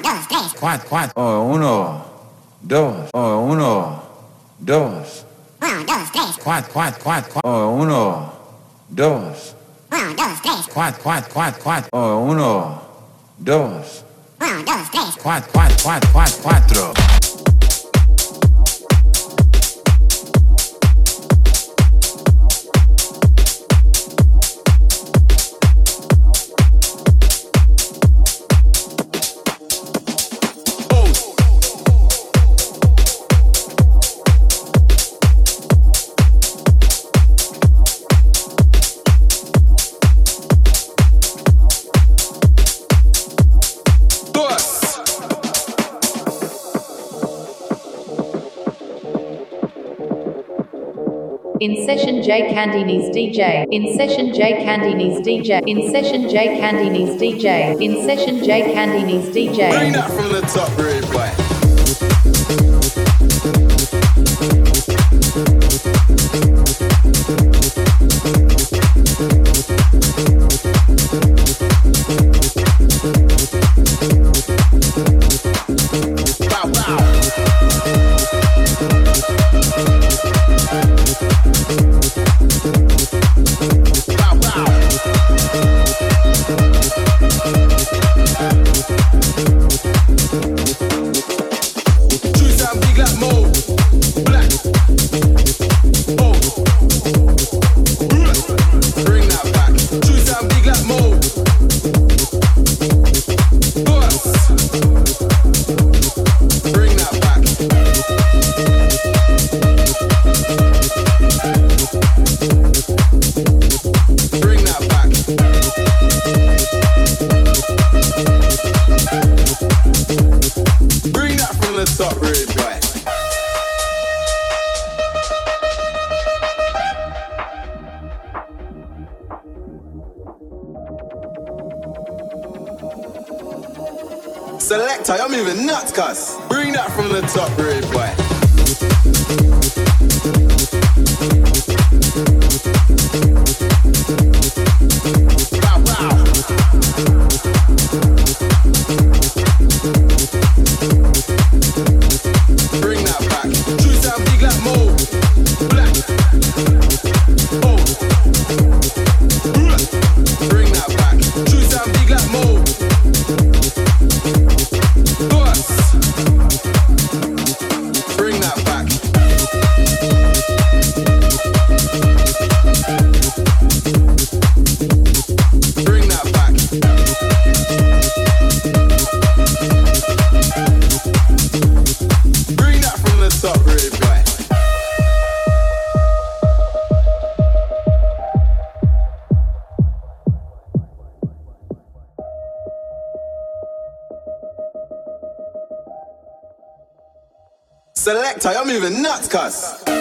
dos, tres. Cuatro, cuatro. Oh, uno, dos. Oh, uno, dos. Uno, dos, tres. Cuatro, cuatro, cuatro, cuatro. Oh, uno, dos. Uno, dos, tres. Cuatro, cuatro, cuatro, cuatro. Oh, uno, dos. Uno, dos, tres. Cuatro, cuatro, cuatro, cuatro, cuatro. J Candini's DJ. In session J Candini's DJ. In session J Candini's DJ. In session J Candini's DJ. Bring that from the top, boy. Selector, you're moving nuts, cuss.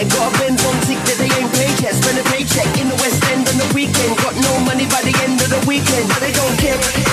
dead. Got a friend on sick that they ain't paid yet. Spend a paycheck in the West End on the weekend. Got no money by the end of the weekend, but they don't care.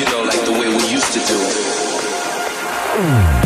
you know, like the way we used to do it.